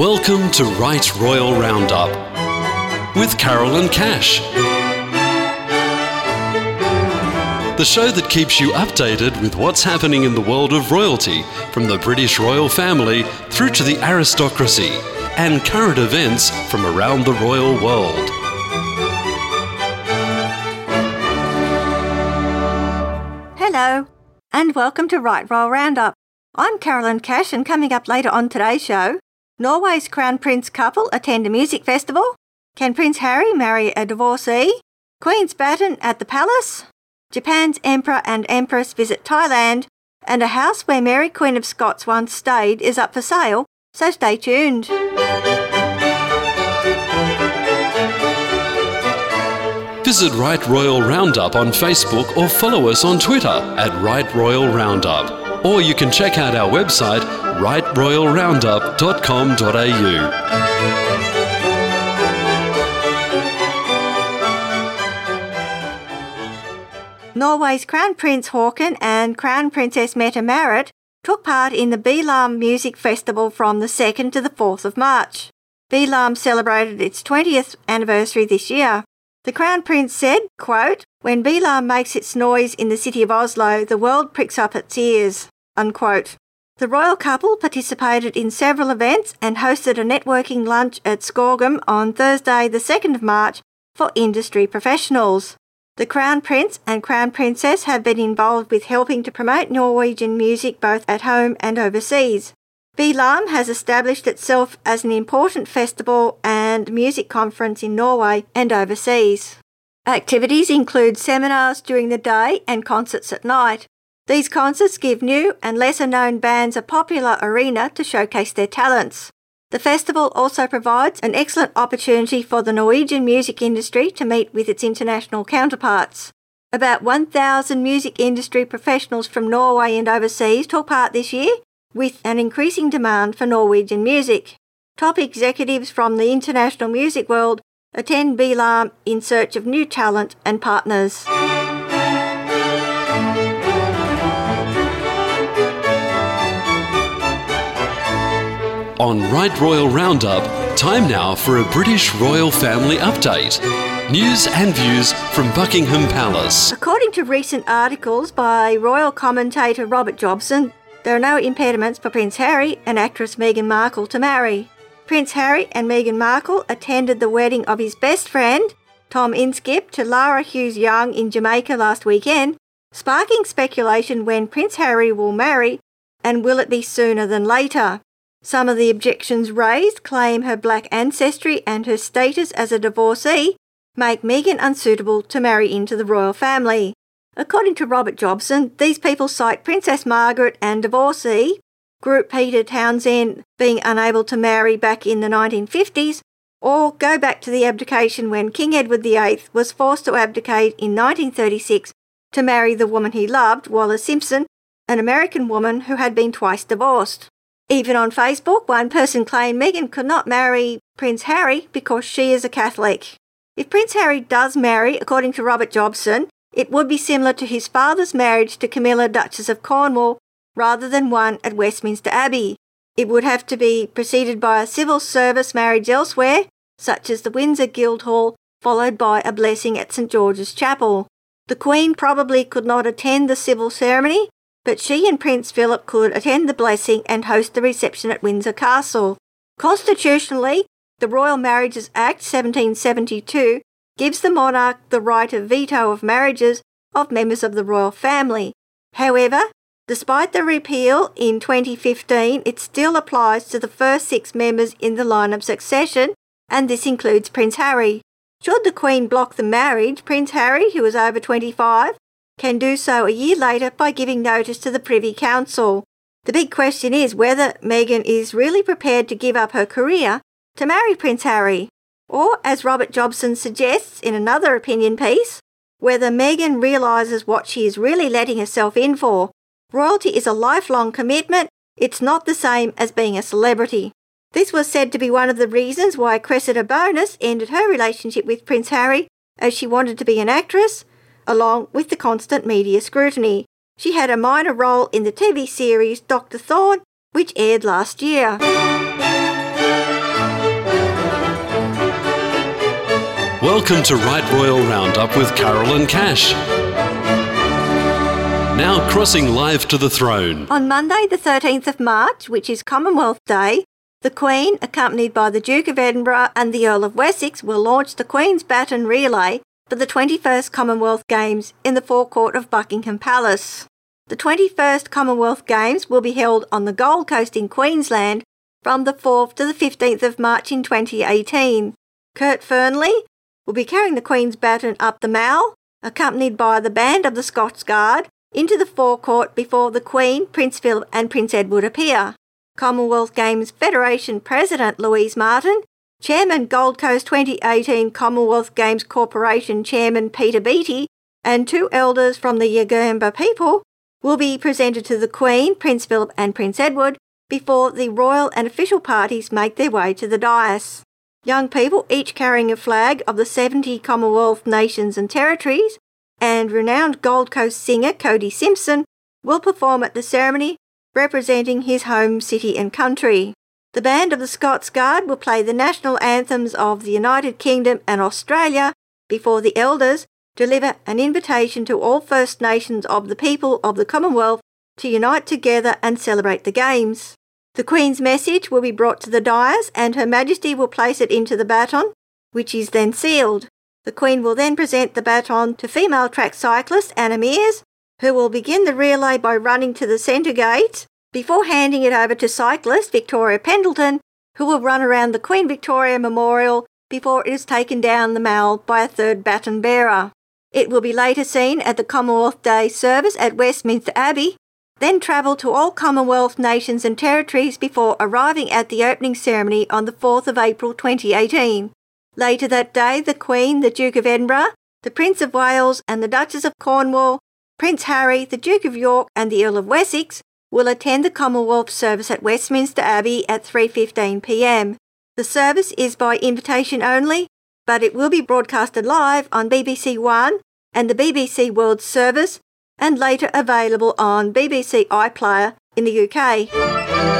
Welcome to Right Royal Roundup with Carolyn Cash. The show that keeps you updated with what's happening in the world of royalty, from the British royal family through to the aristocracy, and current events from around the royal world. Hello, and welcome to Right Royal Roundup. I'm Carolyn Cash, and coming up later on today's show, Norway's Crown Prince couple attend a music festival. Can Prince Harry marry a divorcee? Queen's baton at the palace. Japan's Emperor and Empress visit Thailand. And a house where Mary Queen of Scots once stayed is up for sale, so stay tuned. Visit Right Royal Roundup on Facebook or follow us on Twitter at Right Royal Roundup. Or you can check out our website, rightroyalroundup.com.au. Norway's Crown Prince Haakon and Crown Princess Mette Marit took part in the Bylarm Music Festival from the 2nd to the 4th of March. Bylarm celebrated its 20th anniversary this year. The Crown Prince said, quote, When Bylarm makes its noise in the city of Oslo, the world pricks up its ears. Unquote. The royal couple participated in several events and hosted a networking lunch at Skaugum on Thursday, the 2nd of March, for industry professionals. The Crown Prince and Crown Princess have been involved with helping to promote Norwegian music both at home and overseas. Bylarm has established itself as an important festival and music conference in Norway and overseas. Activities include seminars during the day and concerts at night. These concerts give new and lesser known bands a popular arena to showcase their talents. The festival also provides an excellent opportunity for the Norwegian music industry to meet with its international counterparts. About 1,000 music industry professionals from Norway and overseas took part this year, with an increasing demand for Norwegian music. Top executives from the international music world attend Bylarm in search of new talent and partners. On Right Royal Roundup, time now for a British royal family update. News and views from Buckingham Palace. According to recent articles by royal commentator Robert Jobson, there are no impediments for Prince Harry and actress Meghan Markle to marry. Prince Harry and Meghan Markle attended the wedding of his best friend, Tom Inskip, to Lara Hughes Young in Jamaica last weekend, sparking speculation when Prince Harry will marry and will it be sooner than later. Some of the objections raised claim her black ancestry and her status as a divorcee make Meghan unsuitable to marry into the royal family. According to Robert Jobson, these people cite Princess Margaret and divorcee, group Peter Townsend being unable to marry back in the 1950s, or go back to the abdication when King Edward VIII was forced to abdicate in 1936 to marry the woman he loved, Wallis Simpson, an American woman who had been twice divorced. Even on Facebook, one person claimed Meghan could not marry Prince Harry because she is a Catholic. If Prince Harry does marry, according to Robert Jobson, it would be similar to his father's marriage to Camilla, Duchess of Cornwall, rather than one at Westminster Abbey. It would have to be preceded by a civil service marriage elsewhere, such as the Windsor Guildhall, followed by a blessing at St George's Chapel. The Queen probably could not attend the civil ceremony, but she and Prince Philip could attend the blessing and host the reception at Windsor Castle. Constitutionally, the Royal Marriages Act 1772 gives the monarch the right of veto of marriages of members of the royal family. However, despite the repeal in 2015, it still applies to the first six members in the line of succession, and this includes Prince Harry. Should the Queen block the marriage, Prince Harry, who is over 25, can do so a year later by giving notice to the Privy Council. The big question is whether Meghan is really prepared to give up her career to marry Prince Harry, or, as Robert Jobson suggests in another opinion piece, whether Meghan realises what she is really letting herself in for. Royalty is a lifelong commitment. It's not the same as being a celebrity. This was said to be one of the reasons why Cressida Bonas ended her relationship with Prince Harry, as she wanted to be an actress, along with the constant media scrutiny. She had a minor role in the TV series Dr. Thorne, which aired last year. Welcome to Right Royal Roundup with Carolyn Cash. Now crossing live to the throne. On Monday, the 13th of March, which is Commonwealth Day, the Queen, accompanied by the Duke of Edinburgh and the Earl of Wessex, will launch the Queen's Baton Relay for the 21st Commonwealth Games in the forecourt of Buckingham Palace. The 21st Commonwealth Games will be held on the Gold Coast in Queensland from the 4th to the 15th of March in 2018. Kurt Fearnley will be carrying the Queen's baton up the Mall, accompanied by the band of the Scots Guard, into the forecourt before the Queen, Prince Philip, and Prince Edward appear. Commonwealth Games Federation President Louise Martin, Chairman Gold Coast 2018 Commonwealth Games Corporation Chairman Peter Beattie, and two elders from the Yugambeh people will be presented to the Queen, Prince Philip, and Prince Edward before the royal and official parties make their way to the dais. Young people, each carrying a flag of the 70 Commonwealth nations and territories, and renowned Gold Coast singer Cody Simpson will perform at the ceremony representing his home city and country. The band of the Scots Guard will play the national anthems of the United Kingdom and Australia before the elders deliver an invitation to all First Nations of the people of the Commonwealth to unite together and celebrate the Games. The Queen's message will be brought to the dais and Her Majesty will place it into the baton, which is then sealed. The Queen will then present the baton to female track cyclist Anna Meares, who will begin the relay by running to the centre gate before handing it over to cyclist Victoria Pendleton, who will run around the Queen Victoria Memorial before it is taken down the mall by a third baton bearer. It will be later seen at the Commonwealth Day service at Westminster Abbey, then travel to all Commonwealth nations and territories before arriving at the opening ceremony on the 4th of April 2018. Later that day, the Queen, the Duke of Edinburgh, the Prince of Wales, and the Duchess of Cornwall, Prince Harry, the Duke of York, and the Earl of Wessex will attend the Commonwealth service at Westminster Abbey at 3:15 p.m. The service is by invitation only, but it will be broadcasted live on BBC One and the BBC World Service and later available on BBC iPlayer in the UK.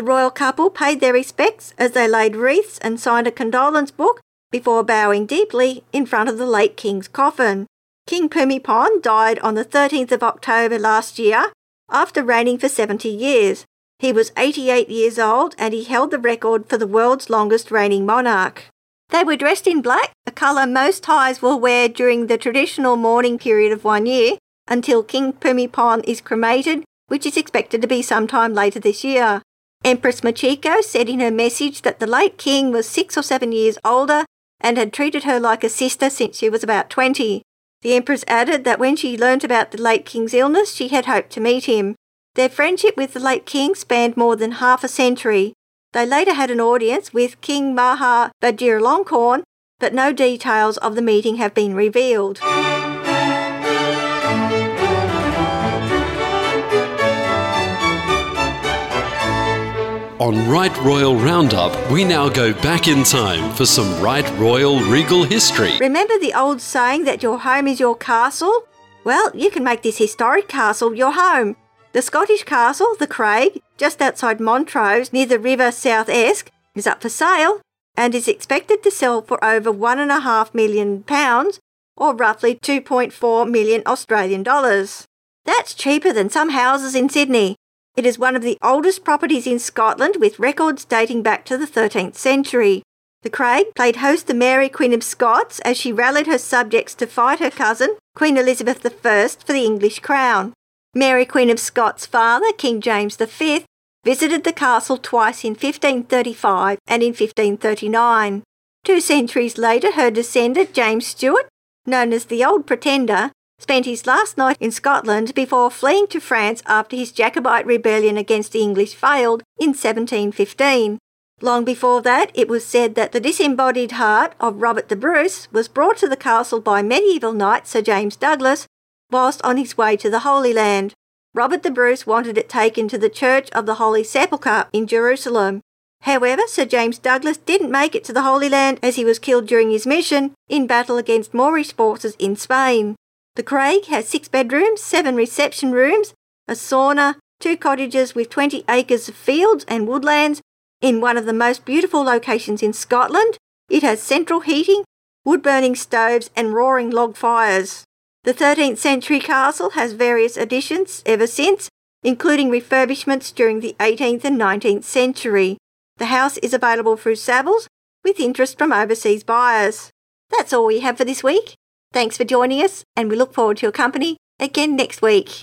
The royal couple paid their respects as they laid wreaths and signed a condolence book before bowing deeply in front of the late king's coffin. King Bhumibol died on the 13th of October last year after reigning for 70 years. He was 88 years old and he held the record for the world's longest reigning monarch. They were dressed in black, a colour most Thais will wear during the traditional mourning period of one year until King Bhumibol is cremated, which is expected to be sometime later this year. Empress Michiko said in her message that the late king was six or seven years older and had treated her like a sister since she was about 20. The Empress added that when she learnt about the late king's illness, she had hoped to meet him. Their friendship with the late king spanned more than half a century. They later had an audience with King Maha Vajiralongkorn, but no details of the meeting have been revealed. On Right Royal Roundup, we now go back in time for some Right Royal Regal history. Remember the old saying that your home is your castle? Well, you can make this historic castle your home. The Scottish castle, the Craig, just outside Montrose near the river South Esk, is up for sale and is expected to sell for over £1.5 million, or roughly 2.4 million Australian dollars. That's cheaper than some houses in Sydney. It is one of the oldest properties in Scotland with records dating back to the 13th century. The Craig played host to Mary Queen of Scots as she rallied her subjects to fight her cousin, Queen Elizabeth I, for the English crown. Mary Queen of Scots' father, King James V, visited the castle twice in 1535 and in 1539. Two centuries later, her descendant, James Stuart, known as the Old Pretender, spent his last night in Scotland before fleeing to France after his Jacobite rebellion against the English failed in 1715. Long before that, it was said that the disembodied heart of Robert the Bruce was brought to the castle by medieval knight Sir James Douglas whilst on his way to the Holy Land. Robert the Bruce wanted it taken to the Church of the Holy Sepulchre in Jerusalem. However, Sir James Douglas didn't make it to the Holy Land as he was killed during his mission in battle against Moorish forces in Spain. The Craig has six bedrooms, seven reception rooms, a sauna, two cottages with 20 acres of fields and woodlands in one of the most beautiful locations in Scotland. It has central heating, wood burning stoves, and roaring log fires. The 13th century castle has various additions ever since, including refurbishments during the 18th and 19th century. The house is available through Savills with interest from overseas buyers. That's all we have for this week. Thanks for joining us, and we look forward to your company again next week.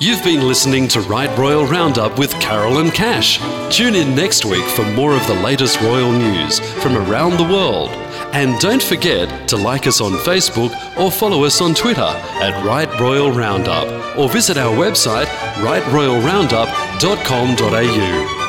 You've been listening to Right Royal Roundup with Carolyn Cash. Tune in next week for more of the latest royal news from around the world. And don't forget to like us on Facebook or follow us on Twitter at Right Royal Roundup or visit our website rightroyalroundup.com.au.